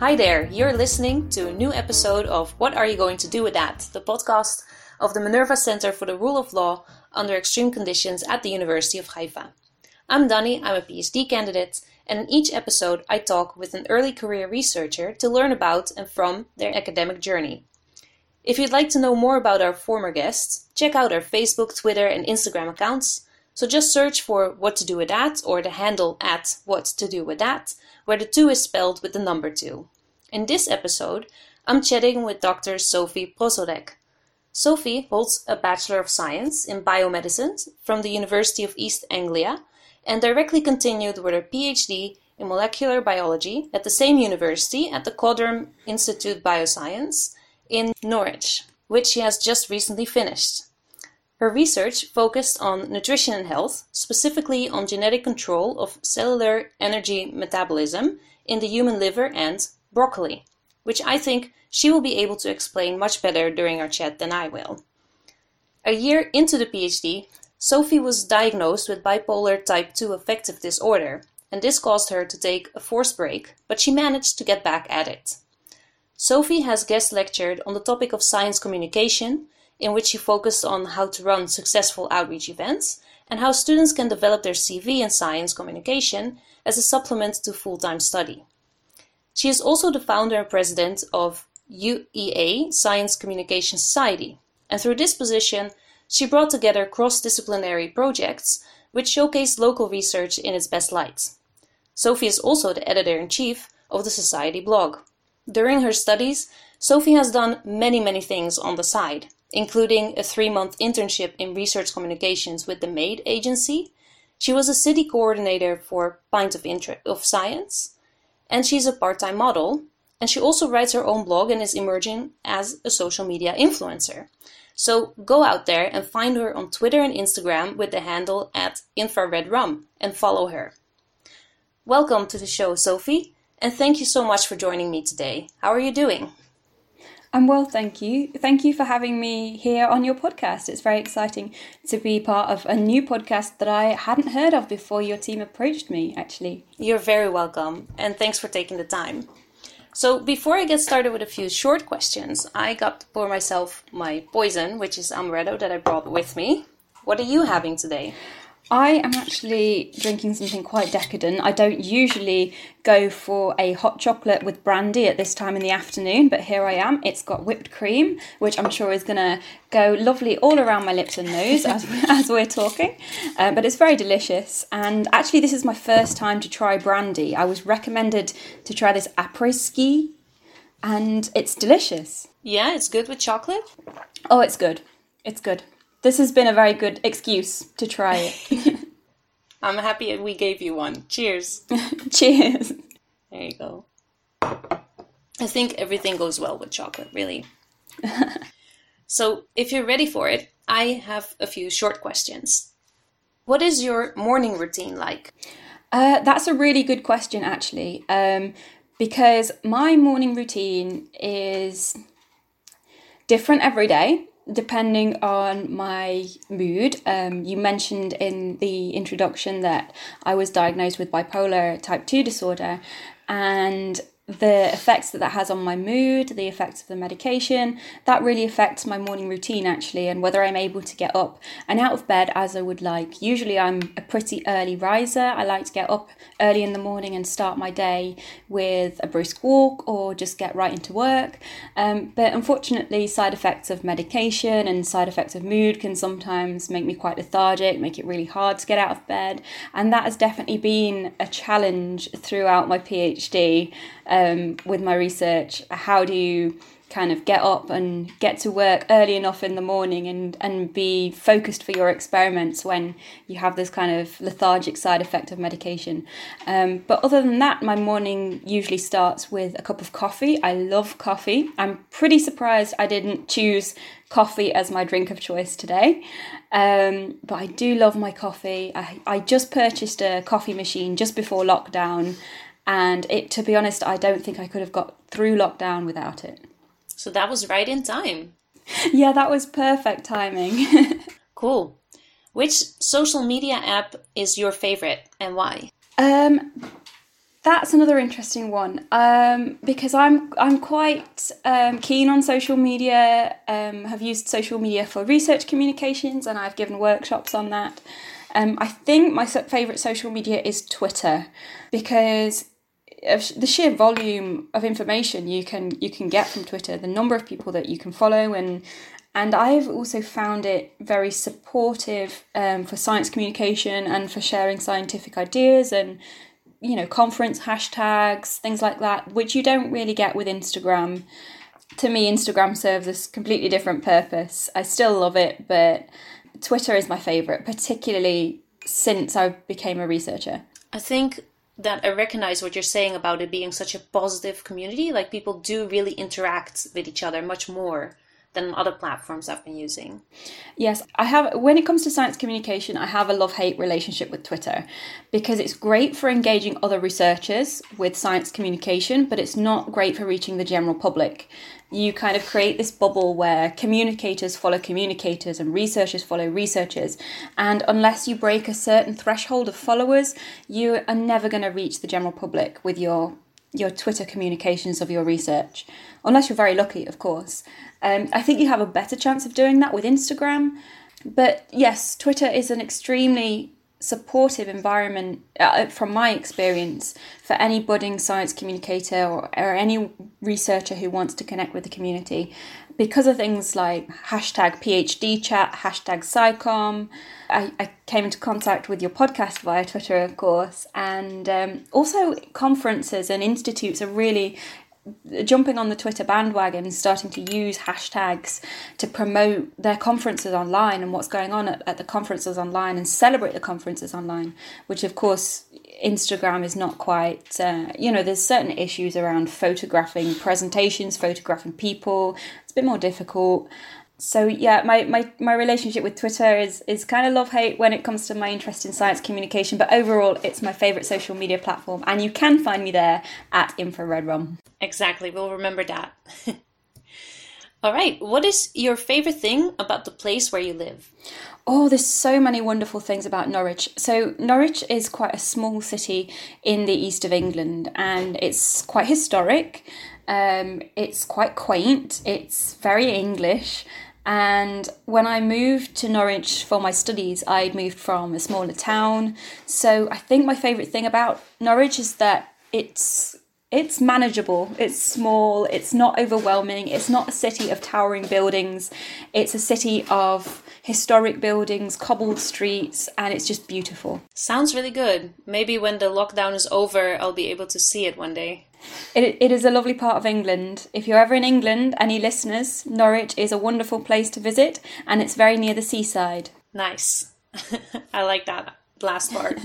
Hi there, you're listening to a new episode of What Are You Going to Do with That? The podcast of the Minerva Center for the Rule of Law under Extreme Conditions at the University of Haifa. I'm Dani, I'm a PhD candidate, and in each episode I talk with an early career researcher to learn about and from their academic journey. If you'd like to know more about our former guests, check out our Facebook, Twitter, and Instagram accounts. So just search for What to Do with That or the handle at What to Do with That where the 2 is spelled with the number 2. In this episode, I'm chatting with Dr. Sophie Prosodek. Sophie holds a Bachelor of Science in Biomedicine from the University of East Anglia and directly continued with her PhD in molecular biology at the same university at the Quadram Institute Bioscience in Norwich, which she has just recently finished. Her research focused on nutrition and health, specifically on genetic control of cellular energy metabolism in the human liver and broccoli, which I think she will be able to explain much better during our chat than I will. A year into the PhD, Sophie was diagnosed with bipolar type 2 affective disorder, and this caused her to take a forced break, but she managed to get back at it. Sophie has guest lectured on the topic of science communication in which she focused on how to run successful outreach events and how students can develop their CV in science communication as a supplement to full time study. She is also the founder and president of UEA Science Communication Society, and through this position, she brought together cross disciplinary projects which showcase local research in its best light. Sophie is also the editor in chief of the Society blog. During her studies, Sophie has done many, many things on the side, including a three month internship in research communications with the MADE agency. She was a city coordinator for Pint of, Inter- of Science, and she's a part time model. And she also writes her own blog and is emerging as a social media influencer. So go out there and find her on Twitter and Instagram with the handle at infraredrum and follow her. Welcome to the show, Sophie, and thank you so much for joining me today. How are you doing? I'm well, thank you. Thank you for having me here on your podcast. It's very exciting to be part of a new podcast that I hadn't heard of before your team approached me, actually. You're very welcome, and thanks for taking the time. So, before I get started with a few short questions, I got to pour myself my poison, which is amaretto that I brought with me. What are you having today? I am actually drinking something quite decadent. I don't usually go for a hot chocolate with brandy at this time in the afternoon, but here I am. It's got whipped cream, which I'm sure is going to go lovely all around my lips and nose as, as we're talking. Uh, but it's very delicious. And actually, this is my first time to try brandy. I was recommended to try this après ski, and it's delicious. Yeah, it's good with chocolate. Oh, it's good. It's good. This has been a very good excuse to try it. I'm happy we gave you one. Cheers. Cheers. There you go. I think everything goes well with chocolate, really. so, if you're ready for it, I have a few short questions. What is your morning routine like? Uh, that's a really good question, actually, um, because my morning routine is different every day depending on my mood. Um, you mentioned in the introduction that I was diagnosed with bipolar type 2 disorder, and the effects that that has on my mood, the effects of the medication, that really affects my morning routine actually, and whether I'm able to get up and out of bed as I would like. Usually, I'm a pretty early riser. I like to get up early in the morning and start my day with a brisk walk or just get right into work. Um, but unfortunately, side effects of medication and side effects of mood can sometimes make me quite lethargic, make it really hard to get out of bed, and that has definitely been a challenge throughout my PhD um, with my research. How do you kind of get up and get to work early enough in the morning and, and be focused for your experiments when you have this kind of lethargic side effect of medication. Um, but other than that, my morning usually starts with a cup of coffee. I love coffee. I'm pretty surprised I didn't choose coffee as my drink of choice today. Um, but I do love my coffee. I, I just purchased a coffee machine just before lockdown and it to be honest i don't think i could have got through lockdown without it. So that was right in time. Yeah that was perfect timing. Cool. Which social media app is your favorite and why? Um That's another interesting one. Um, because I'm I'm quite um, keen on social media. Um, have used social media for research communications, and I've given workshops on that. Um, I think my favourite social media is Twitter because the sheer volume of information you can you can get from Twitter, the number of people that you can follow, and and I've also found it very supportive um, for science communication and for sharing scientific ideas and you know, conference hashtags, things like that, which you don't really get with Instagram. To me, Instagram serves a completely different purpose. I still love it, but Twitter is my favorite, particularly since I became a researcher. I think that I recognize what you're saying about it being such a positive community. Like people do really interact with each other much more than other platforms I've been using. Yes, I have. When it comes to science communication, I have a love hate relationship with Twitter because it's great for engaging other researchers with science communication, but it's not great for reaching the general public. You kind of create this bubble where communicators follow communicators and researchers follow researchers. And unless you break a certain threshold of followers, you are never going to reach the general public with your your Twitter communications of your research, unless you're very lucky, of course. Um, I think you have a better chance of doing that with Instagram. But yes, Twitter is an extremely supportive environment, uh, from my experience, for any budding science communicator or, or any researcher who wants to connect with the community because of things like hashtag PhD chat, hashtag SciComm. I, I came into contact with your podcast via Twitter, of course, and um, also conferences and institutes are really jumping on the Twitter bandwagon and starting to use hashtags to promote their conferences online and what's going on at, at, the conferences online and celebrate the conferences online, which of course Instagram is not quite, uh, you know, there's certain issues around photographing presentations, photographing people. It's a bit more difficult so yeah, my, my, my relationship with Twitter is is kind of love hate when it comes to my interest in science communication, but overall it's my favorite social media platform, and you can find me there at Infrared Rum. Exactly, we'll remember that. All right, what is your favorite thing about the place where you live? Oh, there's so many wonderful things about Norwich. So, Norwich is quite a small city in the east of England and it's quite historic. Um, it's quite quaint, it's very English, and when I moved to Norwich for my studies, I'd moved from a smaller town. So I think my favourite thing about Norwich is that it's it's manageable. It's small. It's not overwhelming. It's not a city of towering buildings. It's a city of historic buildings, cobbled streets, and it's just beautiful. Sounds really good. Maybe when the lockdown is over, I'll be able to see it one day. It, it is a lovely part of England. If you're ever in England, any listeners, Norwich is a wonderful place to visit and it's very near the seaside. Nice. I like that last part.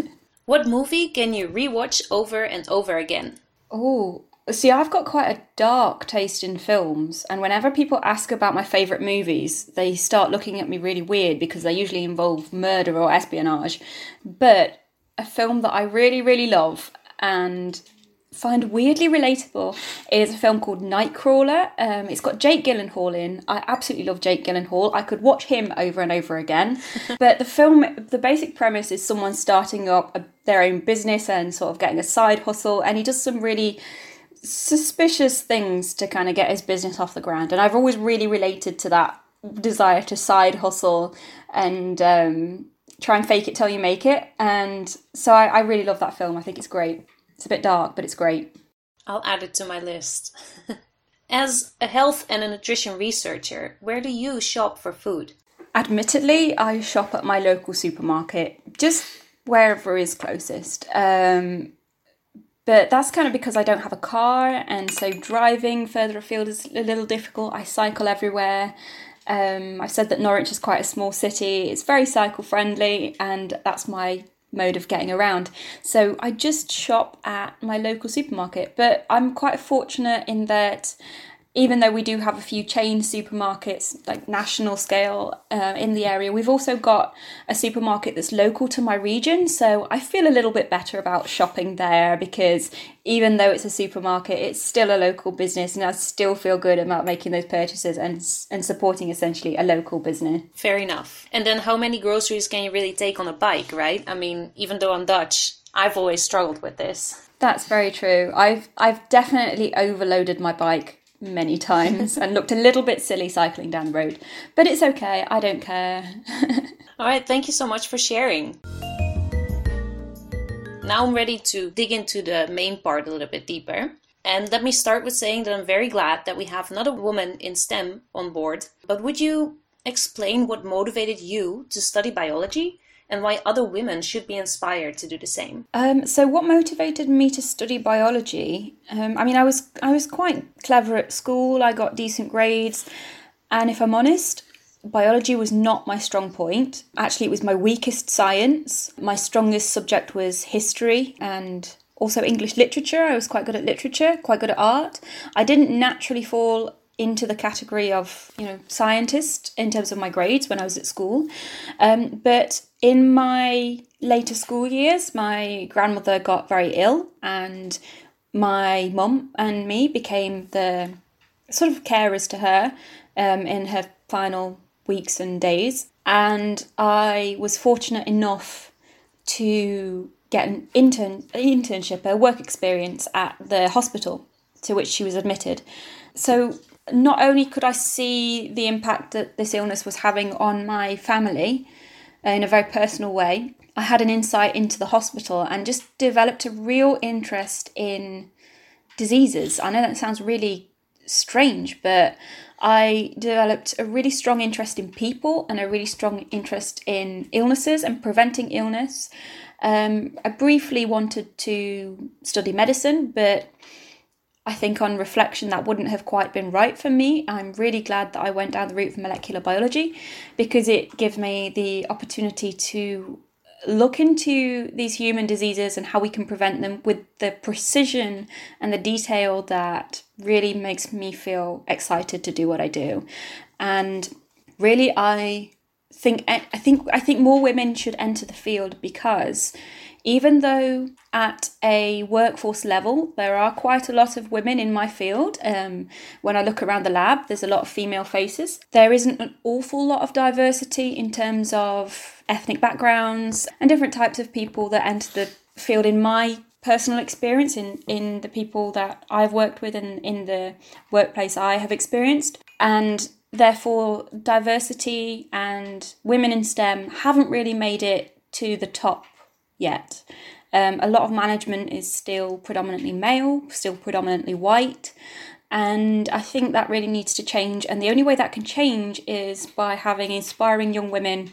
what movie can you rewatch over and over again? Oh, see, I've got quite a dark taste in films, and whenever people ask about my favourite movies, they start looking at me really weird because they usually involve murder or espionage. But a film that I really, really love and find weirdly relatable is a film called Nightcrawler. Um, it's got Jake Gyllenhaal in. I absolutely love Jake Gyllenhaal. I could watch him over and over again. but the film, the basic premise is someone starting up a, their own business and sort of getting a side hustle, and he does some really suspicious things to kind of get his business off the ground. And I've always really related to that desire to side hustle and um, try and fake it till you make it. And so I, I really love that film. I think it's great. It's a bit dark, but it's great. I'll add it to my list. As a health and a nutrition researcher, where do you shop for food? Admittedly, I shop at my local supermarket, just wherever is closest. Um, but that's kind of because I don't have a car, and so driving further afield is a little difficult. I cycle everywhere. Um, I've said that Norwich is quite a small city, it's very cycle friendly, and that's my mode of getting around. So I just shop at my local supermarket. But I'm quite fortunate in that even though we do have a few chain supermarkets, like national scale, uh, in the area, we've also got a supermarket that's local to my region. So I feel a little bit better about shopping there because even though it's a supermarket, it's still a local business, and I still feel good about making those purchases and and supporting essentially a local business. Fair enough. And then, how many groceries can you really take on a bike, right? I mean, even though I'm Dutch, I've always struggled with this. That's very true. I've I've definitely overloaded my bike many times and looked a little bit silly cycling down the road. But it's okay. I don't care. All right, thank you so much for sharing. Now I'm ready to dig into the main part a little bit deeper. And let me start with saying that I'm very glad that we have another woman in STEM on board. But would you explain what motivated you to study biology and why other women should be inspired to do the same? Um, so, what motivated me to study biology? Um, I mean, I was I was quite clever at school. I got decent grades, and if I'm honest, biology was not my strong point. Actually, it was my weakest science. My strongest subject was history and also English literature. I was quite good at literature, quite good at art. I didn't naturally fall into the category of you know scientist in terms of my grades when I was at school, um, but in my later school years, my grandmother got very ill, and my mum and me became the sort of carers to her um, in her final weeks and days. And I was fortunate enough to get an intern internship, a work experience at the hospital to which she was admitted. So not only could I see the impact that this illness was having on my family in a very personal way, I had an insight into the hospital and just developed a real interest in diseases. I know that sounds really strange, but I developed a really strong interest in people and a really strong interest in illnesses and preventing illness. Um, I briefly wanted to study medicine, but I think on reflection that wouldn't have quite been right for me. I'm really glad that I went down the route of molecular biology because it gives me the opportunity to look into these human diseases and how we can prevent them with the precision and the detail that really makes me feel excited to do what I do. And really I think I think I think more women should enter the field because even though at a workforce level there are quite a lot of women in my field um, when i look around the lab there's a lot of female faces. There isn't an awful lot of diversity in terms of ethnic backgrounds and different types of people that enter the field in my personal experience in in the people that I've worked with and in the workplace I have experienced. And therefore diversity and women in STEM haven't really made it to the top yet. Um, a lot of management is still predominantly male, still predominantly white, and I think that really needs to change. And the only way that can change is by having inspiring young women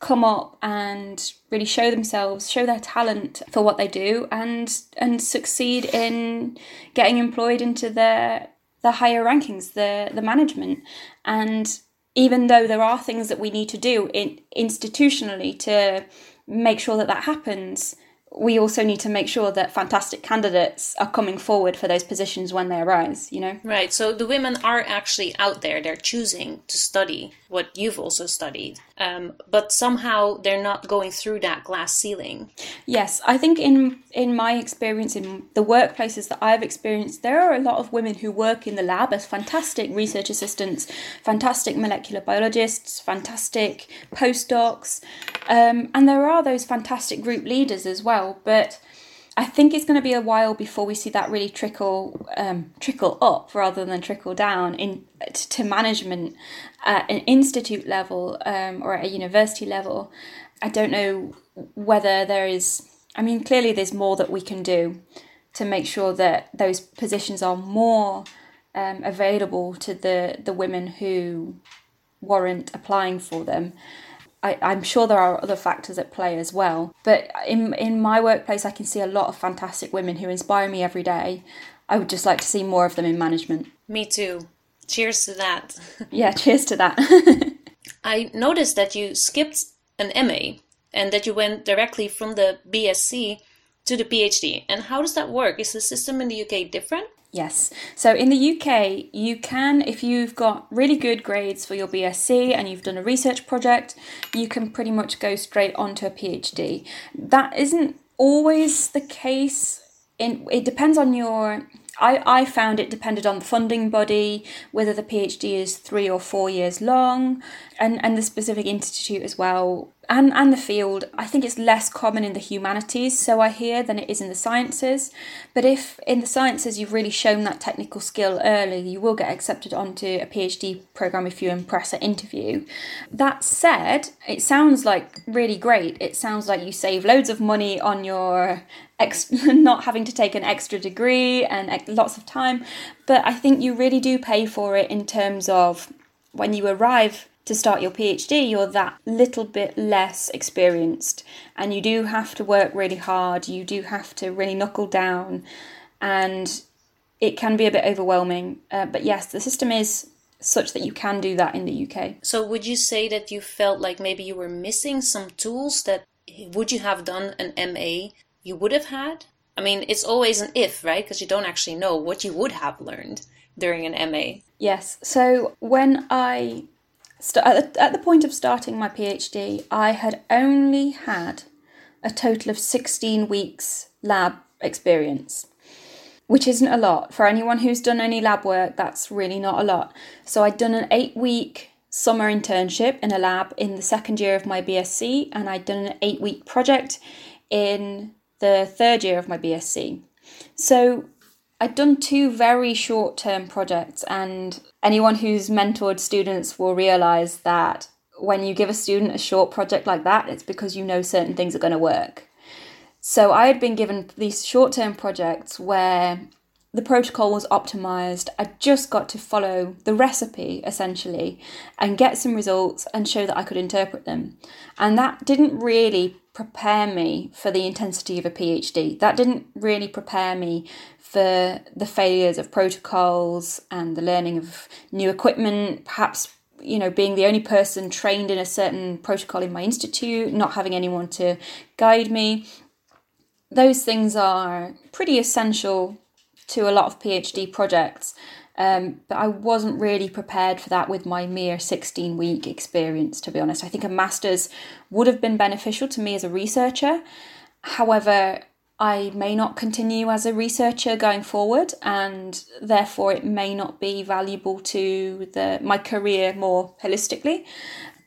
come up and really show themselves, show their talent for what they do, and and succeed in getting employed into the the higher rankings, the the management, and even though there are things that we need to do in, institutionally to make sure that that happens, we also need to make sure that fantastic candidates are coming forward for those positions when they arise, you know? Right. So the women are actually out there. They're choosing to study what you've also studied. Um, but somehow they're not going through that glass ceiling. Yes, I think in in my experience in the workplaces that I've experienced, there are a lot of women who work in the lab as fantastic research assistants, fantastic molecular biologists, fantastic postdocs, um, and there are those fantastic group leaders as well. But I think it's going to be a while before we see that really trickle um, trickle up rather than trickle down in to management at an institute level um, or at a university level. I don't know whether there is. I mean, clearly there's more that we can do to make sure that those positions are more um, available to the the women who warrant applying for them. I, I'm sure there are other factors at play as well. But in in my workplace, I can see a lot of fantastic women who inspire me every day. I would just like to see more of them in management. Me too. Cheers to that. yeah, cheers to that. I noticed that you skipped an MA and that you went directly from the BSc to the PhD. And how does that work? Is the system in the UK different? Yes. So in the UK, you can, if you've got really good grades for your BSc and you've done a research project, you can pretty much go straight onto a PhD. That isn't always the case. In, it depends on your I, I found it depended on the funding body, whether the PhD is three or four years long, and, and the specific institute as well, and, and the field. I think it's less common in the humanities, so I hear, than it is in the sciences. But if in the sciences you've really shown that technical skill early, you will get accepted onto a PhD program if you impress at interview. That said, it sounds like really great. It sounds like you save loads of money on your ex- not having to take an extra degree and lots of time. But I think you really do pay for it in terms of when you arrive to start your PhD, you're that little bit less experienced and you do have to work really hard, you do have to really knuckle down, and it can be a bit overwhelming. Uh, but yes, the system is such that you can do that in the UK. So, would you say that you felt like maybe you were missing some tools that would you have done an MA you would have had? I mean, it's always an if, right? Because you don't actually know what you would have learned during an MA. Yes. So, when I st- at, the, at the point of starting my PhD, I had only had a total of 16 weeks lab experience, which isn't a lot. For anyone who's done any lab work, that's really not a lot. So I'd done an eight week summer internship in a lab in the second year of my BSc, and I'd done an eight week project in the third year of my BSc. So I'd done two very short term projects, and anyone who's mentored students will realize that when you give a student a short project like that, it's because you know certain things are going to work. So I had been given these short term projects where the protocol was optimized. I just got to follow the recipe essentially and get some results and show that I could interpret them. And that didn't really prepare me for the intensity of a PhD. That didn't really prepare me for the failures of protocols and the learning of new equipment, perhaps you know being the only person trained in a certain protocol in my institute not having anyone to guide me those things are pretty essential to a lot of phd projects. Um, but i wasn't really prepared for that with my mere 16 week experience to be honest. I think a master's would have been beneficial to me as a researcher. However I may not continue as a researcher going forward, and therefore it may not be valuable to the my career more holistically.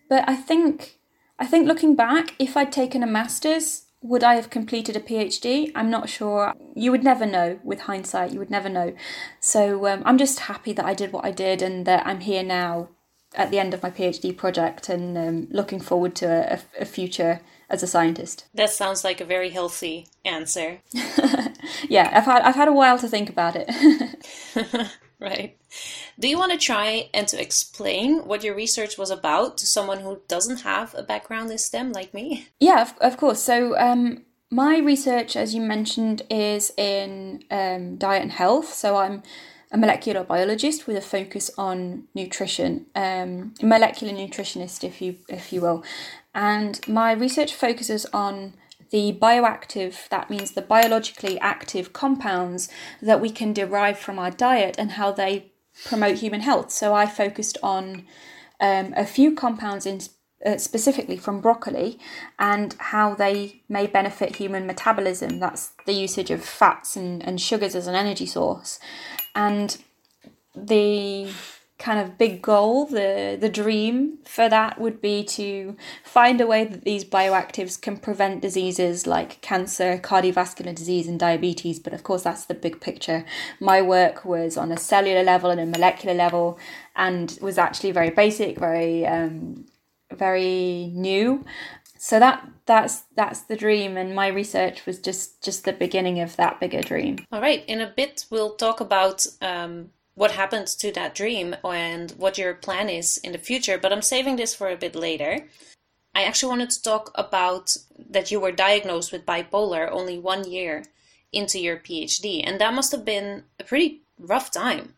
But I think I think looking back, if I'd taken a master's, would I have completed a PhD? I'm not sure. You would never know with hindsight. You would never know. So um, I'm just happy that I did what I did and that I'm here now at the end of my PhD project and um, looking forward to a, a future as a scientist. That sounds like a very healthy answer. yeah, I've had I've had a while to think about it. right. Do you want to try and to explain what your research was about to someone who doesn't have a background in STEM like me? Yeah, of, of course. So um, my research, as you mentioned, is in um, diet and health. So I'm a molecular biologist with a focus on nutrition, um, molecular nutritionist, if you if you will, and my research focuses on the bioactive, that means the biologically active compounds that we can derive from our diet and how they promote human health. So I focused on um, a few compounds in uh, specifically from broccoli and how they may benefit human metabolism. That's the usage of fats and, and sugars as an energy source. And the kind of big goal, the the dream for that would be to find a way that these bioactives can prevent diseases like cancer, cardiovascular disease, and diabetes. But of course, that's the big picture. My work was on a cellular level and a molecular level, and was actually very basic, very um, very new. So that that's that's the dream, and my research was just just the beginning of that bigger dream. All right, in a bit we'll talk about. Um what happened to that dream and what your plan is in the future, but I'm saving this for a bit later. I actually wanted to talk about that you were diagnosed with bipolar only one year into your PhD, and that must have been a pretty rough time.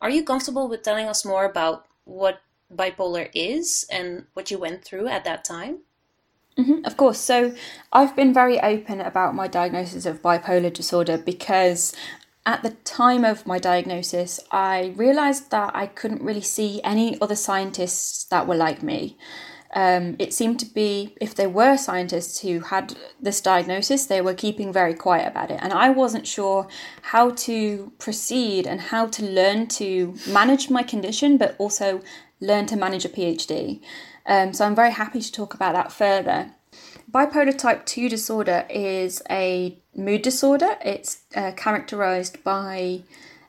Are you comfortable with telling us more about what bipolar is and what you went through at that time? Mm-hmm, of course. So, I've been very open about my diagnosis of bipolar disorder because at the time of my diagnosis, I realized that I couldn't really see any other scientists that were like me. Um, it seemed to be, if there were scientists who had this diagnosis, they were keeping very quiet about it. And I wasn't sure how to proceed and how to learn to manage my condition, but also learn to manage a PhD. Um, so I'm very happy to talk about that further. Bipolar type 2 disorder is a mood disorder. It's uh, characterized by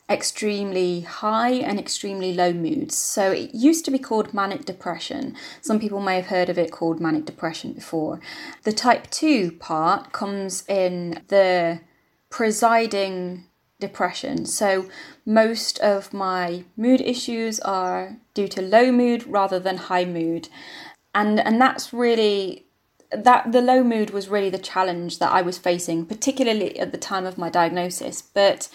extremely high and extremely low moods. So it used to be called manic depression. Some people may have heard of it called manic depression before. The type 2 part comes in the presiding depression. So most of my mood issues are due to low mood rather than high mood. And and that's really that the low mood was really the challenge that I was facing, particularly at the time of my diagnosis. But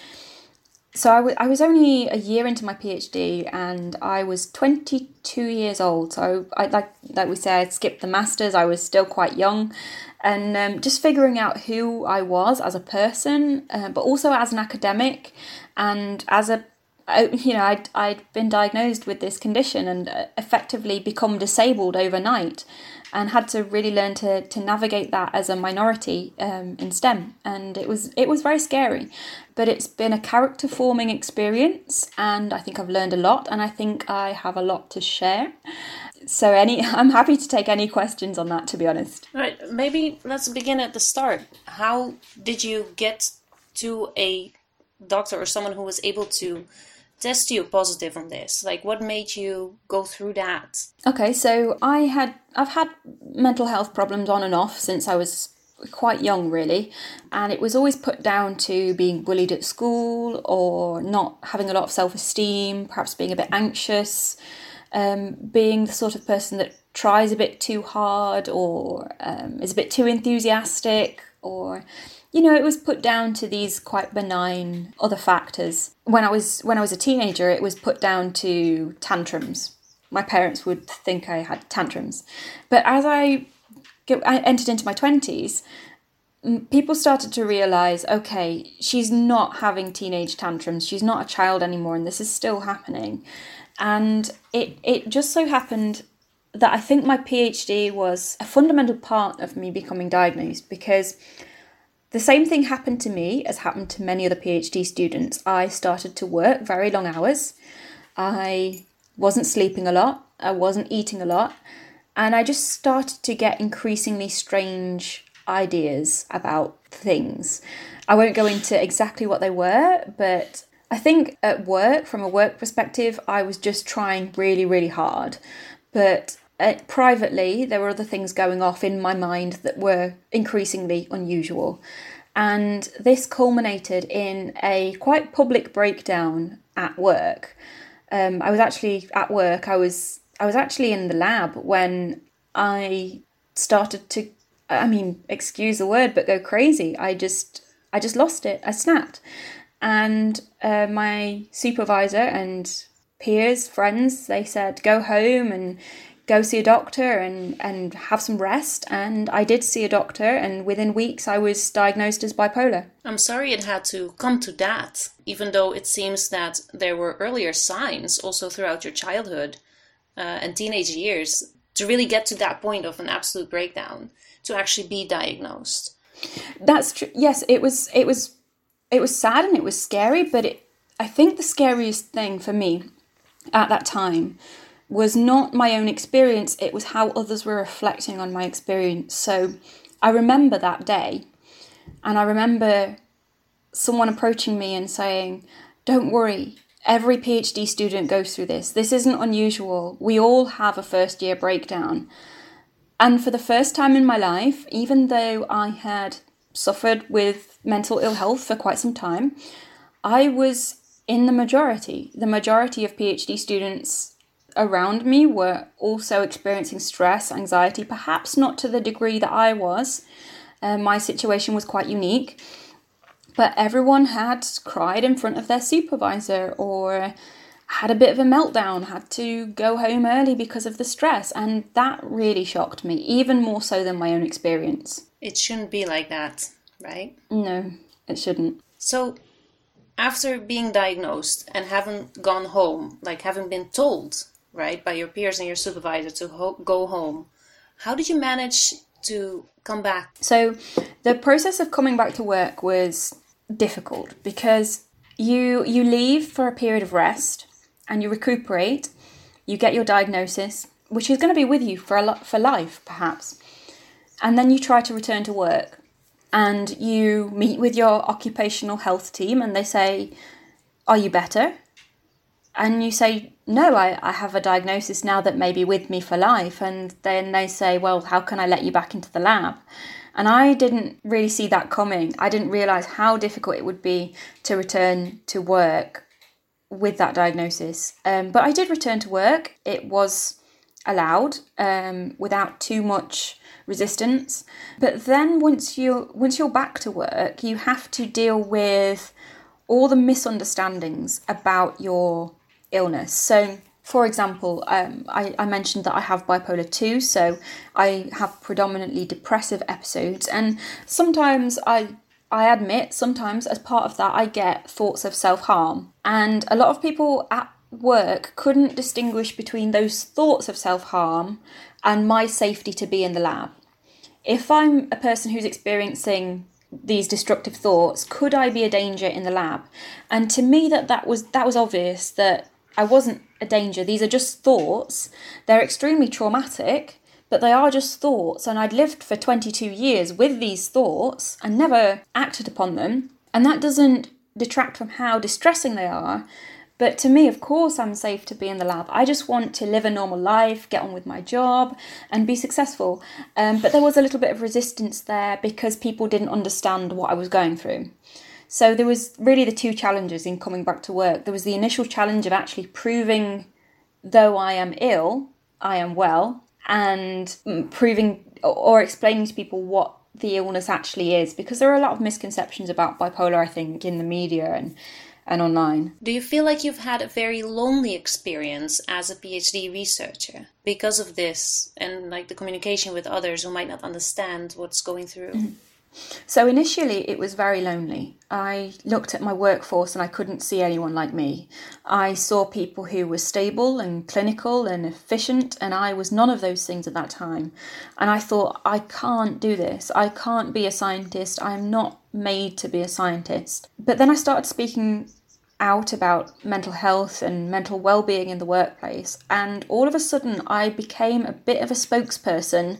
so I, w- I was only a year into my PhD and I was 22 years old. So I like like we said, skipped the masters. I was still quite young, and um, just figuring out who I was as a person, uh, but also as an academic, and as a you know I'd I'd been diagnosed with this condition and uh, effectively become disabled overnight and had to really learn to, to navigate that as a minority um, in STEM. And it was it was very scary, but it's been a character forming experience, and I think I've learned a lot, and I think I have a lot to share. So any, I'm happy to take any questions on that. To be honest, right? Maybe let's begin at the start. How did you get to a doctor or someone who was able to test you positive on this? Like, what made you go through that? Okay, so I had I've had mental health problems on and off since I was quite young, really, and it was always put down to being bullied at school or not having a lot of self esteem, perhaps being a bit anxious, um, being the sort of person that tries a bit too hard or um, is a bit too enthusiastic or you know, it was put down to these quite benign other factors. When I was when I was a teenager, it was put down to tantrums. My parents would think I had tantrums, but as I, get, I entered into my twenties, people started to realize, okay, she's not having teenage tantrums. She's not a child anymore, and this is still happening. And it it just so happened that I think my PhD was a fundamental part of me becoming diagnosed because the same thing happened to me as happened to many other PhD students. I started to work very long hours. I wasn't sleeping a lot. I wasn't eating a lot. And I just started to get increasingly strange ideas about things. I won't go into exactly what they were, but I think at work, from a work perspective, I was just trying really, really hard. But uh, privately, there were other things going off in my mind that were increasingly unusual. And this culminated in a quite public breakdown at work. Um, I was actually at work, I was I was actually in the lab when I started to I mean, excuse the word, but go crazy. I just I just lost it. I snapped. And uh, my supervisor and peers, friends, they said, go home and go see a doctor and, and have some rest. And I did see a doctor, and within weeks, I was diagnosed as bipolar. I'm sorry it had to come to that, even though it seems that there were earlier signs also throughout your childhood uh, and teenage years to really get to that point of an absolute breakdown to actually be diagnosed. That's true. Yes, it was. It was. It was sad and it was scary, but it. I think the scariest thing for me at that time was not my own experience, it was how others were reflecting on my experience. So I remember that day, and I remember someone approaching me and saying, Don't worry, every PhD student goes through this. This isn't unusual. We all have a first year breakdown. And for the first time in my life, even though I had suffered with mental ill health for quite some time, I was in the majority. The majority of PhD students around me were also experiencing stress, anxiety, perhaps not to the degree that I was. Uh, my situation was quite unique, but everyone had cried in front of their supervisor or had a bit of a meltdown, had to go home early because of the stress, and that really shocked me, even more so than my own experience. It shouldn't be like that, right? No, it shouldn't. So, after being diagnosed and having gone home, like having been told right, by your peers and your supervisor to ho- go home. How did you manage to come back? So, the process of coming back to work was difficult because you you leave for a period of rest and you recuperate. You get your diagnosis. which is going to be with you for a lot for life, perhaps. And then you try to return to work, and you meet with your occupational health team, and they say, "Are you better?" And you say, "No, I, I have a diagnosis now that may be with me for life." And then they say, "Well, how can I let you back into the lab?" And I didn't really see that coming. I didn't realize how difficult it would be to return to work with that diagnosis. Um, but I did return to work. It was allowed um, without too much resistance. But then once you once you're back to work, you have to deal with all the misunderstandings about your illness. So for example, um, I, I, mentioned that I have bipolar 2, so I have predominantly depressive episodes, and sometimes I I admit sometimes as part of that I get thoughts of self harm, and a lot of people at work couldn't distinguish between those thoughts of self harm and my safety to be in the lab. If I'm a person who's experiencing these destructive thoughts, could I be a danger in the lab? And to me, that that was that was obvious that I wasn't a danger. These are just thoughts. They're extremely traumatic, but they are just thoughts. And I'd lived for 22 years with these thoughts and never acted upon them. And that doesn't detract from how distressing they are. But to me, of course, I'm safe to be in the lab. I just want to live a normal life, get on with my job, and be successful. Um, but there was a little bit of resistance there because people didn't understand what I was going through. So there was really the two challenges in coming back to work. There was the initial challenge of actually proving, though I am ill, I am well, and mm, proving or explaining to people what the illness actually is, because there are a lot of misconceptions about bipolar, I think, in the media and and online. Do you feel like you've had a very lonely experience as a PhD researcher because of this and like the communication with others who might not understand what's going through? Mm-hmm. So initially, it was very lonely. I looked at my workforce and I couldn't see anyone like me. I saw people who were stable and clinical and efficient, and I was none of those things at that time. And I thought, I can't do this. I can't be a scientist. I'm not made to be a scientist. But then I started speaking out about mental health and mental well-being in the workplace and all of a sudden I became a bit of a spokesperson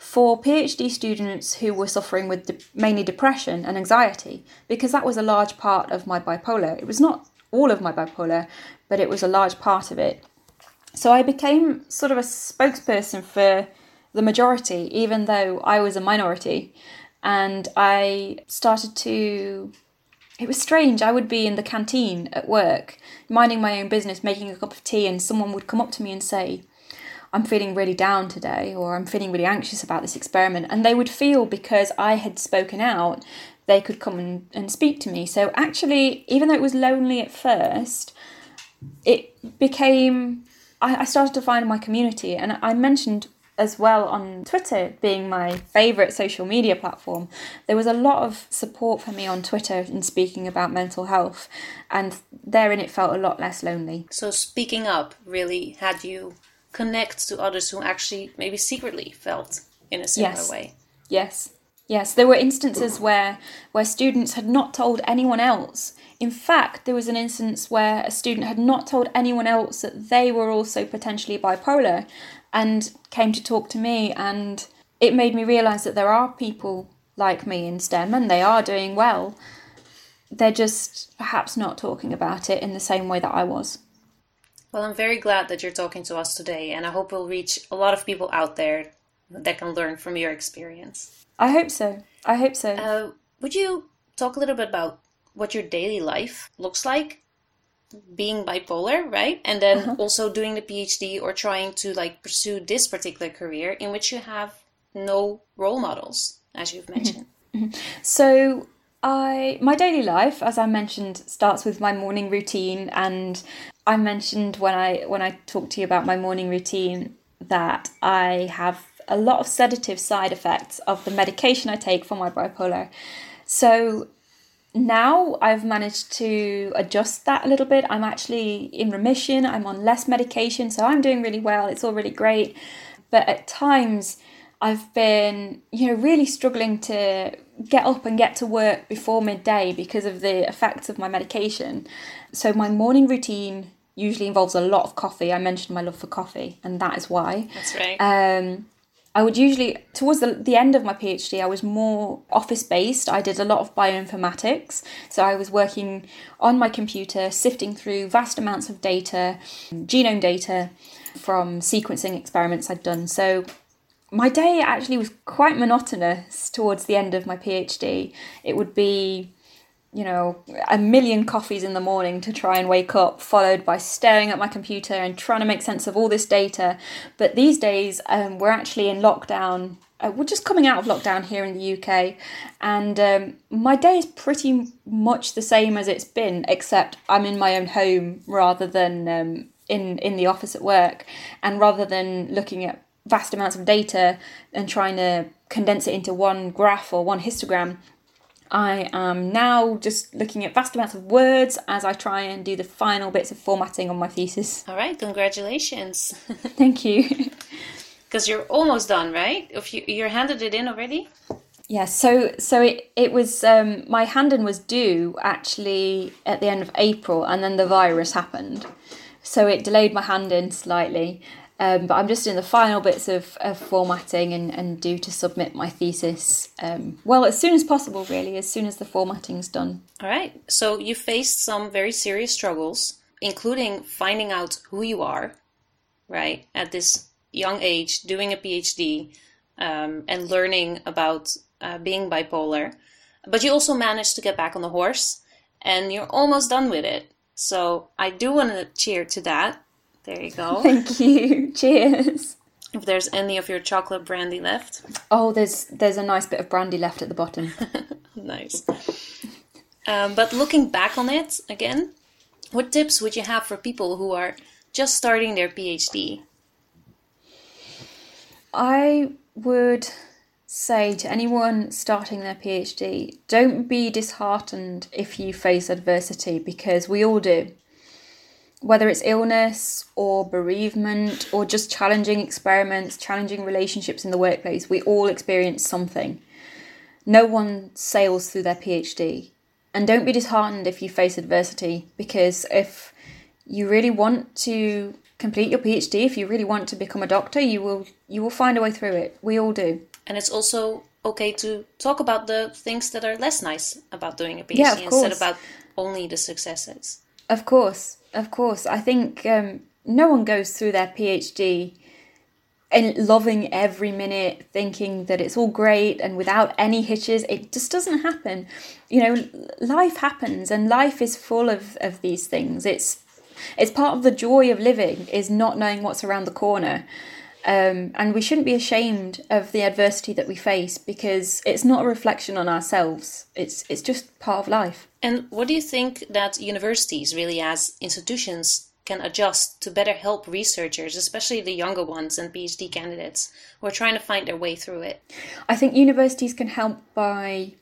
for PhD students who were suffering with de- mainly depression and anxiety, because that was a large part of my bipolar. It was not all of my bipolar, but it was a large part of it. So I became sort of a spokesperson for the majority, even though I was a minority. And I started to. It was strange. I would be in the canteen at work, minding my own business, making a cup of tea, and someone would come up to me and say, I'm feeling really down today or I'm feeling really anxious about this experiment. And they would feel because I had spoken out, they could come and, and speak to me. So actually, even though it was lonely at first, it became, I, I started to find my community. And I mentioned as well on Twitter being my favourite social media platform, there was a lot of support for me on Twitter in speaking about mental health, and therein it felt a lot less lonely. So, speaking up really had you connect to others who actually maybe secretly felt in a similar yes. way. Yes. Yes, there were instances where where students had not told anyone else. In fact, there was an instance where a student had not told anyone else that they were also potentially bipolar and came to talk to me and it made me realize that there are people like me in STEM and they are doing well. They're just perhaps not talking about it in the same way that I was. Well, I'm very glad that you're talking to us today, and I hope we'll reach a lot of people out there that can learn from your experience. I hope so. I hope so. Uh, would you talk a little bit about what your daily life looks like being bipolar, right? And then uh-huh. also doing the PhD or trying to like pursue this particular career in which you have no role models, as you've mm-hmm. mentioned. Mm-hmm. So I my daily life, as I mentioned, starts with my morning routine and I mentioned when I when I talked to you about my morning routine that I have a lot of sedative side effects of the medication I take for my bipolar. So now I've managed to adjust that a little bit. I'm actually in remission. I'm on less medication, so I'm doing really well. It's all really great. But at times I've been, you know, really struggling to get up and get to work before midday because of the effects of my medication. So my morning routine usually involves a lot of coffee. I mentioned my love for coffee, and that is why. That's right. Um, I would usually, towards the, the end of my PhD, I was more office based. I did a lot of bioinformatics. So I was working on my computer, sifting through vast amounts of data, genome data from sequencing experiments I'd done. So my day actually was quite monotonous towards the end of my PhD. It would be you know, a million coffees in the morning to try and wake up, followed by staring at my computer and trying to make sense of all this data. But these days, um, we're actually in lockdown. Uh, we're just coming out of lockdown here in the UK, and um, my day is pretty much the same as it's been, except I'm in my own home rather than um, in in the office at work, and rather than looking at vast amounts of data and trying to condense it into one graph or one histogram I am now just looking at vast amounts of words as I try and do the final bits of formatting on my thesis. All right, congratulations. Thank you. Because you're almost done, right? If you you're handed it in already? Yeah, so so it it was um, my hand in was due actually at the end of April, and then the virus happened, so it delayed my hand in slightly. Um, but I'm just in the final bits of, of formatting and, and due to submit my thesis. Um, well, as soon as possible, really, as soon as the formatting's done. All right. So you faced some very serious struggles, including finding out who you are, right, at this young age, doing a PhD, um, and learning about uh, being bipolar. But you also managed to get back on the horse, and you're almost done with it. So I do want to cheer to that there you go. Thank you. Cheers. If there's any of your chocolate brandy left. Oh, there's there's a nice bit of brandy left at the bottom. nice. Um, but looking back on it again, what tips would you have for people who are just starting their PhD? I would say to anyone starting their PhD, don't be disheartened if you face adversity because we all do whether it's illness or bereavement or just challenging experiments, challenging relationships in the workplace, we all experience something. No one sails through their PhD. And don't be disheartened if you face adversity, because if you really want to complete your PhD, if you really want to become a doctor, you will you will find a way through it. We all do. And it's also okay to talk about the things that are less nice about doing a PhD yeah, instead about only the successes. Of course, of course. I think um, no one goes through their PhD and loving every minute, thinking that it's all great and without any hitches. It just doesn't happen. You know, life happens and life is full of, of these things. It's it's part of the joy of living is not knowing what's around the corner. Um, and we shouldn't be ashamed of the adversity that we face because it's not a reflection on ourselves. It's it's just part of life. And what do you think that universities, really as institutions, can adjust to better help researchers, especially the younger ones and PhD candidates who are trying to find their way through it? I think universities can help by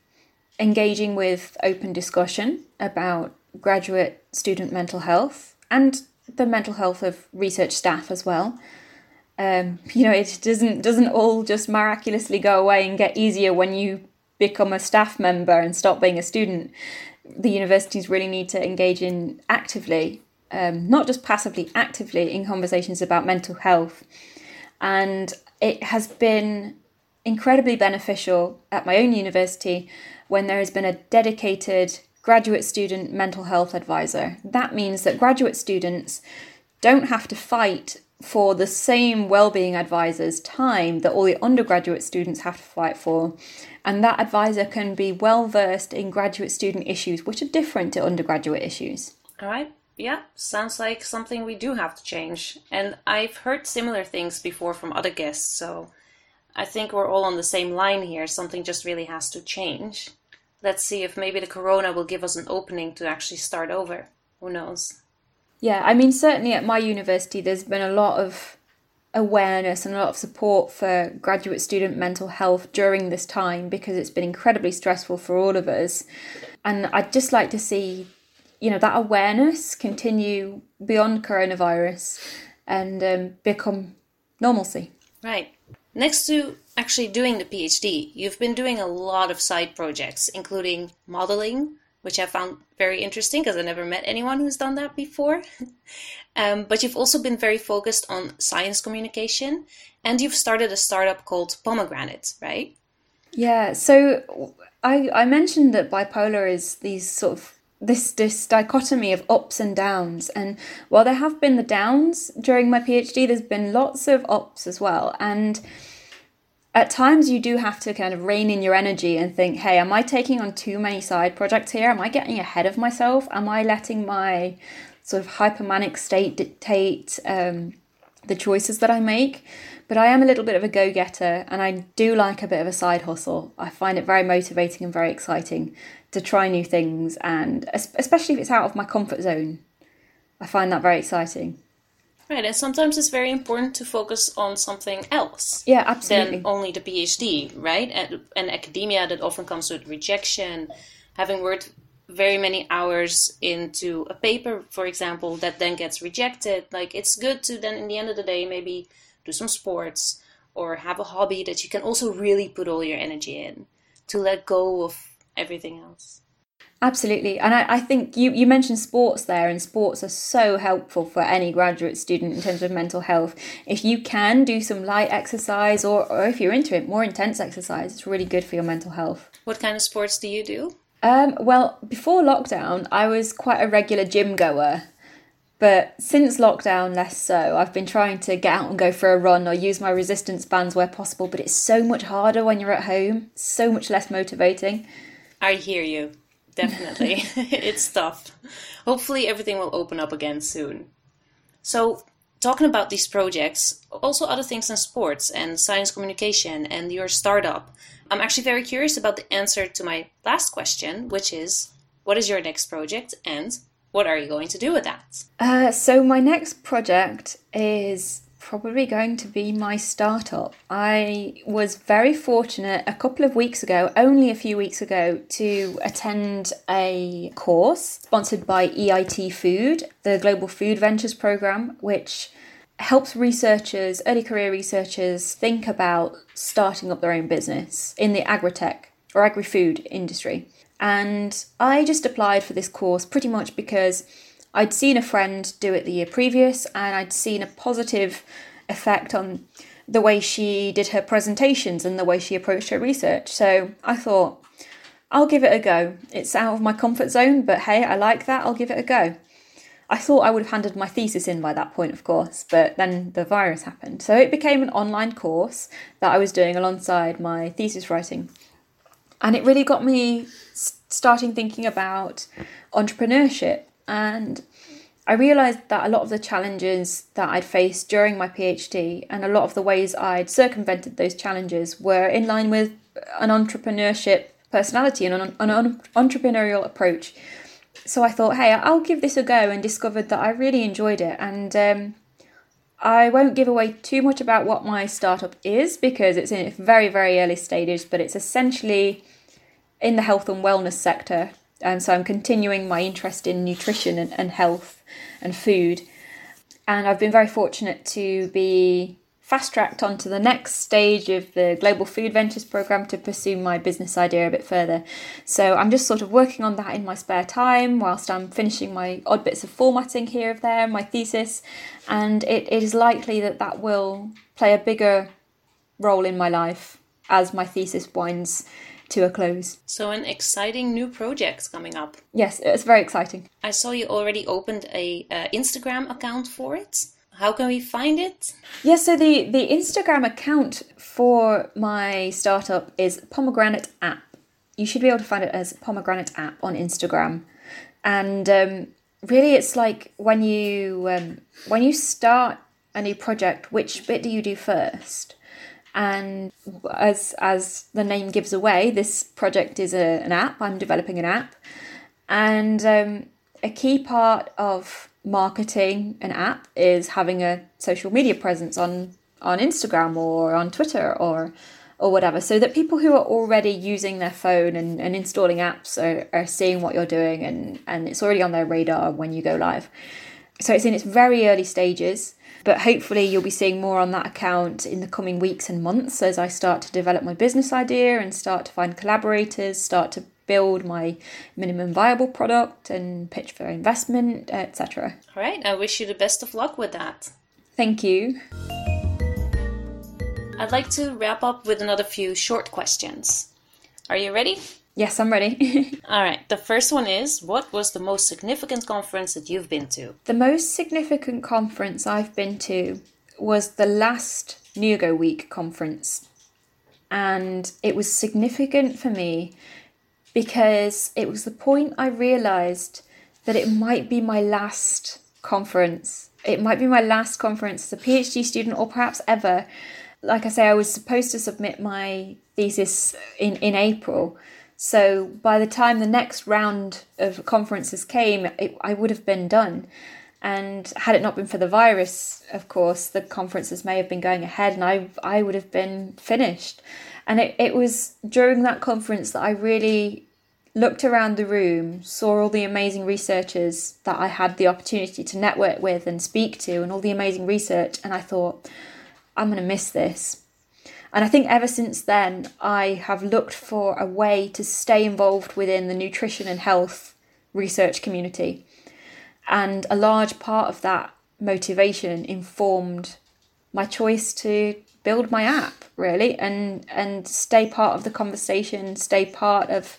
engaging with open discussion about graduate student mental health and the mental health of research staff as well. Um, you know, it doesn't doesn't all just miraculously go away and get easier when you become a staff member and stop being a student. The universities really need to engage in actively, um, not just passively, actively in conversations about mental health. And it has been incredibly beneficial at my own university when there has been a dedicated graduate student mental health advisor. That means that graduate students don't have to fight for the same well-being advisor's time that all the undergraduate students have to fight for. And that advisor can be well versed in graduate student issues which are different to undergraduate issues. All right. Yeah sounds like something we do have to change. And i've heard similar things before from other guests so i think we're all on the same line here. Something just really has to change. Let's see if maybe the corona will give us an opening to actually start over. Who knows yeah, I mean, certainly at my university, there's been a lot of awareness and a lot of support for graduate student mental health during this time because it's been incredibly stressful for all of us. And I'd just like to see, you know, that awareness continue beyond coronavirus and um, become normalcy. Right. Next to actually doing the PhD, you've been doing a lot of side projects, including modeling, which I found very interesting because I never met anyone who's done that before. um, but you've also been very focused on science communication, and you've started a startup called Pomegranate, right? Yeah. So I I mentioned that bipolar is these sort of this this dichotomy of ups and downs and while there have been the downs during my phd there's been lots of ups as well and at times you do have to kind of rein in your energy and think hey am i taking on too many side projects here am i getting ahead of myself am i letting my sort of hypermanic state dictate um, the choices that i make but i am a little bit of a go-getter and i do like a bit of a side hustle i find it very motivating and very exciting to try new things, and especially if it's out of my comfort zone. I find that very exciting. Right, and sometimes it's very important to focus on something else. Yeah, absolutely. Than only the PhD, right? And, and academia that often comes with rejection. Having worked very many hours into a paper, for example, that then gets rejected. Like it's good to then, in the end of the day, maybe do some sports or have a hobby that you can also really put all your energy in to let go of everything else. Absolutely. And I, I, think you, you mentioned sports there, and sports are so helpful for any graduate student in terms of mental health. If you can do some light exercise, or, or if you're into it, more intense exercise, it's really good for your mental health. What kind of sports do you do? Um, well, before lockdown, I was quite a regular gym goer. But since lockdown, less so. I've been trying to get out and go for a run or use my resistance bands where possible, but it's so much harder when you're at home, so much less motivating. I hear you. Definitely. it's tough. Hopefully, everything will open up again soon. So, talking about these projects, also other things in sports and science communication and your startup, I'm actually very curious about the answer to my last question, which is what is your next project and what are you going to do with that? Uh, so, my next project is probably going to be my startup. I was very fortunate a couple of weeks ago, only a few weeks ago, to attend a course sponsored by EIT Food, the Global Food Ventures Program, which helps researchers, early career researchers, think about starting up their own business in the agri-tech or agri-food industry. And I just applied for this course pretty much because I'd seen a friend do it the year previous and I'd seen a positive effect on the way she did her presentations and the way she approached her research. So I thought, I'll give it a go. It's out of my comfort zone, but hey, I like that, I'll give it a go. I thought I would have handed my thesis in by that point, of course, but then the virus happened. So it became an online course that I was doing alongside my thesis writing. And it really got me starting thinking about entrepreneurship and I realised that a lot of the challenges that I'd faced during my PhD and a lot of the ways I'd circumvented those challenges were in line with an entrepreneurship personality and an, an entrepreneurial approach. So I thought, hey, I'll give this a go and discovered that I really enjoyed it. And um, I won't give away too much about what my startup is because it's in very, very early stages, but it's essentially in the health and wellness sector and so I'm continuing my interest in nutrition and, and health and food. And I've been very fortunate to be fast tracked onto the next stage of the Global Food Ventures program to pursue my business idea a bit further. So I'm just sort of working on that in my spare time whilst I'm finishing my odd bits of formatting here and there, my thesis, and it, it is likely that that will play a bigger role in my life as my thesis winds to a close. So, an exciting new project coming up. Yes, it's very exciting. I saw you already opened a uh, Instagram account for it. How can we find it? Yes, so the, the Instagram account for my startup is Pomegranate App. You should be able to find it as Pomegranate App on Instagram. And um, really, it's like when you um, when you start a new project, which bit do you do first? And as as the name gives away, this project is a, an app. I'm developing an app, and um, a key part of marketing an app is having a social media presence on on Instagram or on Twitter or or whatever, so that people who are already using their phone and, and installing apps are, are seeing what you're doing and, and it's already on their radar when you go live. So it's in its very early stages. But hopefully, you'll be seeing more on that account in the coming weeks and months as I start to develop my business idea and start to find collaborators, start to build my minimum viable product and pitch for investment, etc. All right, I wish you the best of luck with that. Thank you. I'd like to wrap up with another few short questions. Are you ready? Yes, I'm ready. All right. The first one is What was the most significant conference that you've been to? The most significant conference I've been to was the last Nugo Week conference. And it was significant for me because it was the point I realised that it might be my last conference. It might be my last conference as a PhD student or perhaps ever. Like I say, I was supposed to submit my thesis in, in April so by the time the next round of conferences came, it, I would have been done. And had it not been for the virus, of course, the conferences may have been going ahead and I, I would have been finished. And it, it was during that conference that I really looked around the room, saw all the amazing researchers that I had the opportunity to network with and speak to, and all the amazing research, and I thought, I'm going to miss this. And I think ever since then, I have looked for a way to stay involved within the nutrition and health research community. And a large part of that motivation informed my choice to build my app really and and stay part of the conversation stay part of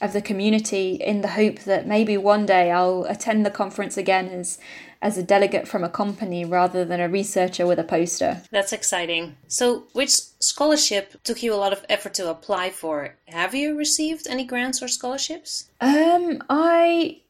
of the community in the hope that maybe one day I'll attend the conference again as as a delegate from a company rather than a researcher with a poster. That's exciting. So, which scholarship took you a lot of effort to apply for? Have you received any grants or scholarships? Um, I,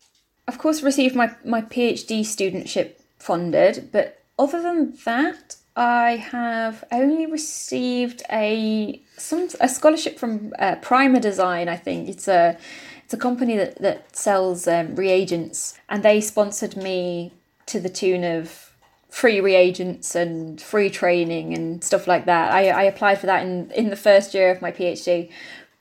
of course, received my, my PhD studentship funded, but other than that, I have only received a some a scholarship from uh, Primer Design. I think it's a it's a company that that sells um, reagents, and they sponsored me to the tune of free reagents and free training and stuff like that. I, I applied for that in, in the first year of my PhD,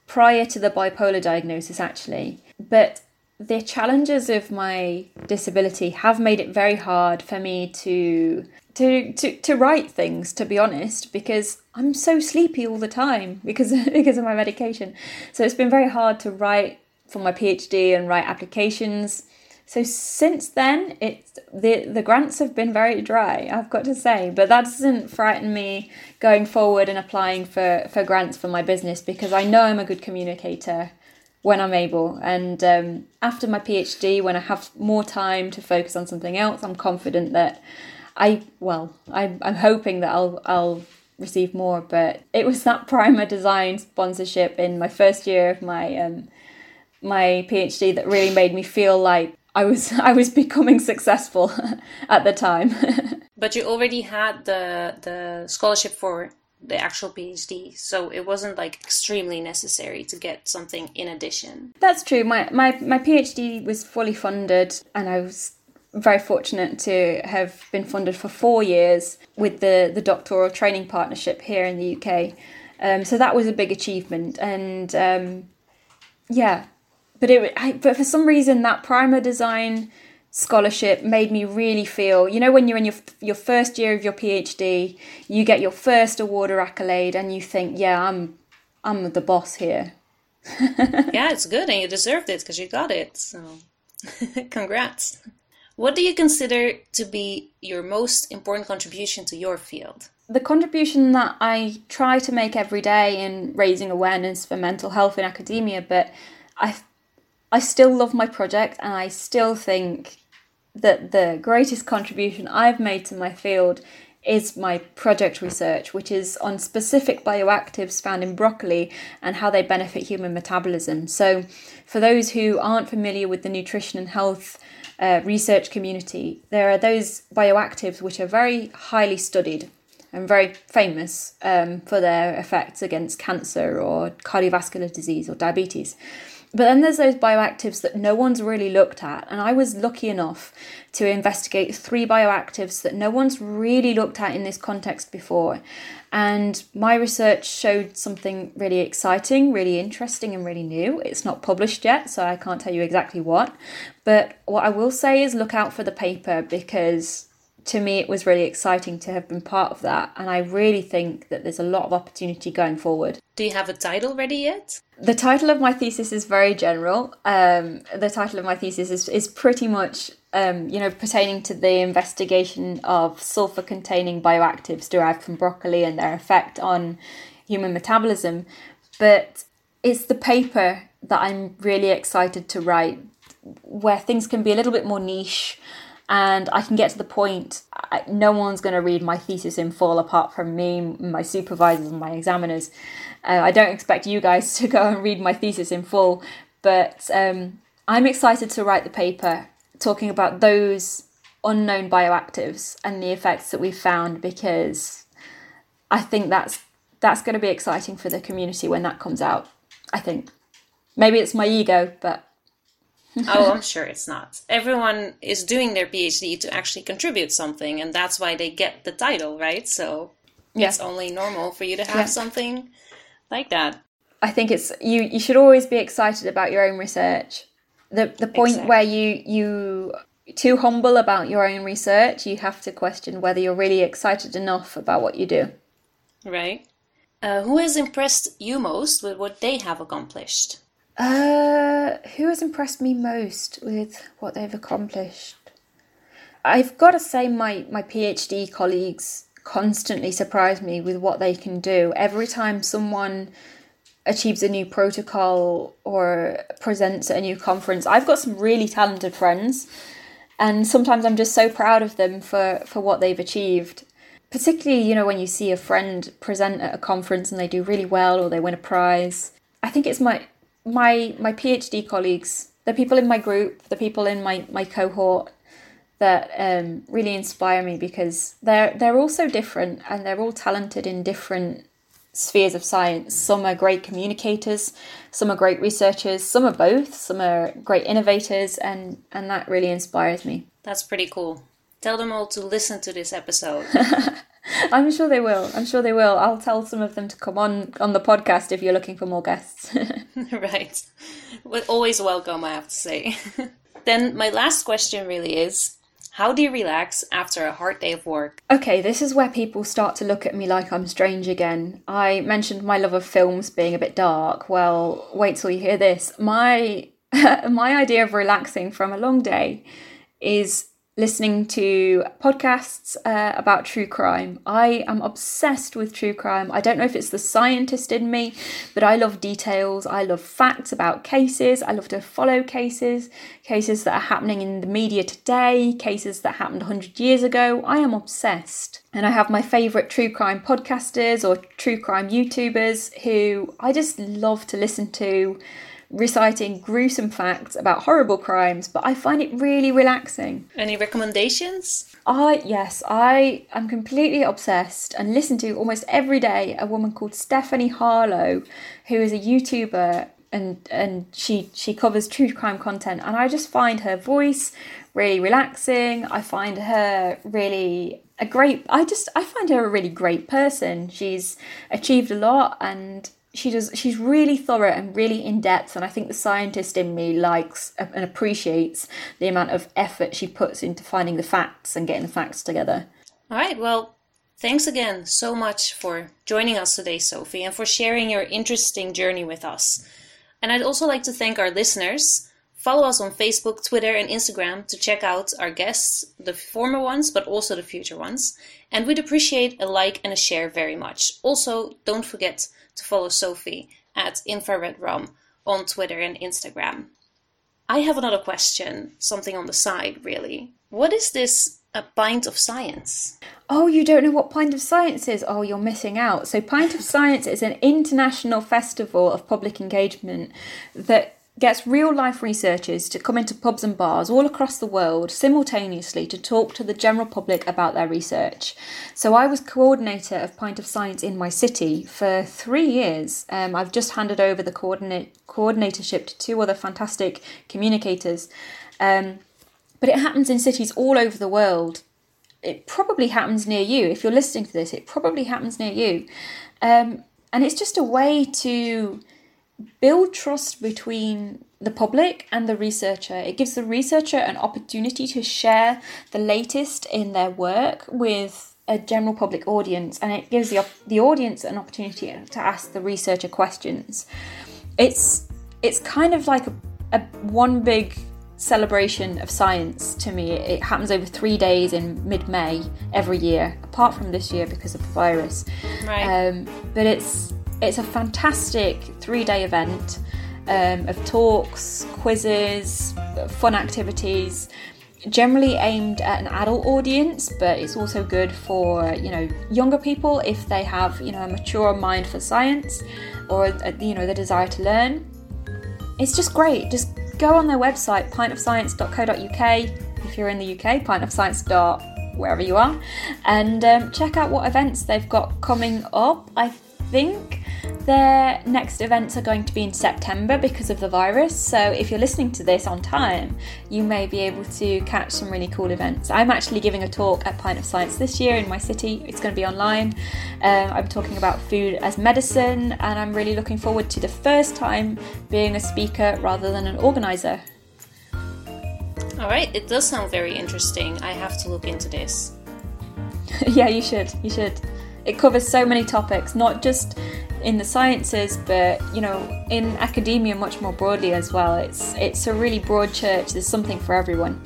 prior to the bipolar diagnosis, actually. But the challenges of my disability have made it very hard for me to to to, to write things to be honest because I'm so sleepy all the time because because of my medication so it's been very hard to write for my PhD and write applications so since then, it's the the grants have been very dry. I've got to say, but that doesn't frighten me going forward and applying for for grants for my business because I know I'm a good communicator when I'm able. And um, after my PhD, when I have more time to focus on something else, I'm confident that I well, I, I'm hoping that I'll I'll receive more. But it was that Primer Design sponsorship in my first year of my um, my PhD that really made me feel like I was I was becoming successful at the time. but you already had the the scholarship for the actual PhD, so it wasn't like extremely necessary to get something in addition. That's true. My my my PhD was fully funded, and I was very fortunate to have been funded for four years with the the doctoral training partnership here in the UK. Um, so that was a big achievement, and um, yeah, but it I, but for some reason that primer design scholarship made me really feel you know when you're in your your first year of your PhD you get your first award or accolade and you think yeah I'm I'm the boss here. Yeah it's good and you deserved it because you got it so congrats. What do you consider to be your most important contribution to your field? The contribution that I try to make every day in raising awareness for mental health in academia but I I still love my project and I still think that the greatest contribution I've made to my field is my project research, which is on specific bioactives found in broccoli and how they benefit human metabolism. So, for those who aren't familiar with the nutrition and health uh, research community, there are those bioactives which are very highly studied and very famous um, for their effects against cancer or cardiovascular disease or diabetes. But then there's those bioactives that no one's really looked at. And I was lucky enough to investigate three bioactives that no one's really looked at in this context before. And my research showed something really exciting, really interesting, and really new. It's not published yet, so I can't tell you exactly what. But what I will say is look out for the paper because to me, it was really exciting to have been part of that. And I really think that there's a lot of opportunity going forward. Do you have a title ready yet? The title of my thesis is very general. Um, the title of my thesis is, is pretty much, um, you know, pertaining to the investigation of sulfur containing bioactives derived from broccoli and their effect on human metabolism. But it's the paper that I'm really excited to write, where things can be a little bit more niche and I can get to the point. I, no one's going to read my thesis in full apart from me, my supervisors, and my examiners. Uh, I don't expect you guys to go and read my thesis in full, but um, I'm excited to write the paper talking about those unknown bioactives and the effects that we've found because I think that's that's going to be exciting for the community when that comes out. I think maybe it's my ego, but oh, I'm sure it's not. Everyone is doing their PhD to actually contribute something, and that's why they get the title, right? So yeah. it's only normal for you to have yeah. something like that. I think it's you. You should always be excited about your own research. The the point exactly. where you you too humble about your own research, you have to question whether you're really excited enough about what you do. Right. Uh, who has impressed you most with what they have accomplished? Uh, who has impressed me most with what they've accomplished? I've got to say, my, my PhD colleagues constantly surprise me with what they can do. Every time someone achieves a new protocol or presents at a new conference, I've got some really talented friends, and sometimes I'm just so proud of them for, for what they've achieved. Particularly, you know, when you see a friend present at a conference and they do really well or they win a prize. I think it's my my my PhD colleagues, the people in my group, the people in my my cohort that um, really inspire me because they're they're all so different and they're all talented in different spheres of science. Some are great communicators, some are great researchers, some are both, some are great innovators, and and that really inspires me. That's pretty cool. Tell them all to listen to this episode. I'm sure they will. I'm sure they will. I'll tell some of them to come on on the podcast if you're looking for more guests. right. Well, always welcome, I have to say. then my last question really is how do you relax after a hard day of work? Okay, this is where people start to look at me like I'm strange again. I mentioned my love of films being a bit dark. Well, wait till you hear this. My my idea of relaxing from a long day is listening to podcasts uh, about true crime. I am obsessed with true crime. I don't know if it's the scientist in me, but I love details. I love facts about cases. I love to follow cases, cases that are happening in the media today, cases that happened 100 years ago. I am obsessed. And I have my favourite true crime podcasters or true crime YouTubers who I just love to listen to reciting gruesome facts about horrible crimes, but I find it really relaxing. Any recommendations? I yes, I am completely obsessed and listen to almost every day a woman called Stephanie Harlowe, who is a YouTuber and and she she covers true crime content and I just find her voice really relaxing. I find her really a great I just I find her a really great person. She's achieved a lot and she does she's really thorough and really in depth and i think the scientist in me likes and appreciates the amount of effort she puts into finding the facts and getting the facts together. All right well thanks again so much for joining us today sophie and for sharing your interesting journey with us. And i'd also like to thank our listeners. Follow us on facebook twitter and instagram to check out our guests the former ones but also the future ones. And we'd appreciate a like and a share very much. Also don't forget to follow Sophie at InfraredRum on Twitter and Instagram. I have another question, something on the side, really. What is this a pint of science? Oh, you don't know what Pint of Science is? Oh, you're missing out. So, Pint of Science is an international festival of public engagement that gets real life researchers to come into pubs and bars all across the world simultaneously to talk to the general public about their research. So I was coordinator of Pint of Science in my city for three years. Um, I've just handed over the coordinate coordinatorship to two other fantastic communicators. Um, but it happens in cities all over the world. It probably happens near you. If you're listening to this, it probably happens near you. Um, and it's just a way to build trust between the public and the researcher. It gives the researcher an opportunity to share the latest in their work with a general public audience, and it gives the the audience an opportunity to ask the researcher questions. It's it's kind of like a, a one big celebration of science to me. It happens over three days in mid May every year, apart from this year because of the virus. Right. Um, but it's it's a fantastic three day event um, of talks, quizzes, fun activities. Generally aimed at an adult audience, but it's also good for you know younger people if they have you know a mature mind for science or uh, you know the desire to learn. It's just great. Just go on their website pintofscience.co.uk if you're in the UK, pintofscience. wherever you are, and um, check out what events they've got coming up. I think their next events are going to be in September because of the virus. So if you're listening to this on time, you may be able to catch some really cool events. I'm actually giving a talk at Pint of Science this year in my city. It's going to be online. Um, I'm talking about food as medicine, and I'm really looking forward to the first time being a speaker rather than an organizer. All right, it does sound very interesting. I have to look into this. yeah, you should. You should. It covers so many topics, not just in the sciences, but you know, in academia much more broadly as well. It's it's a really broad church. There's something for everyone.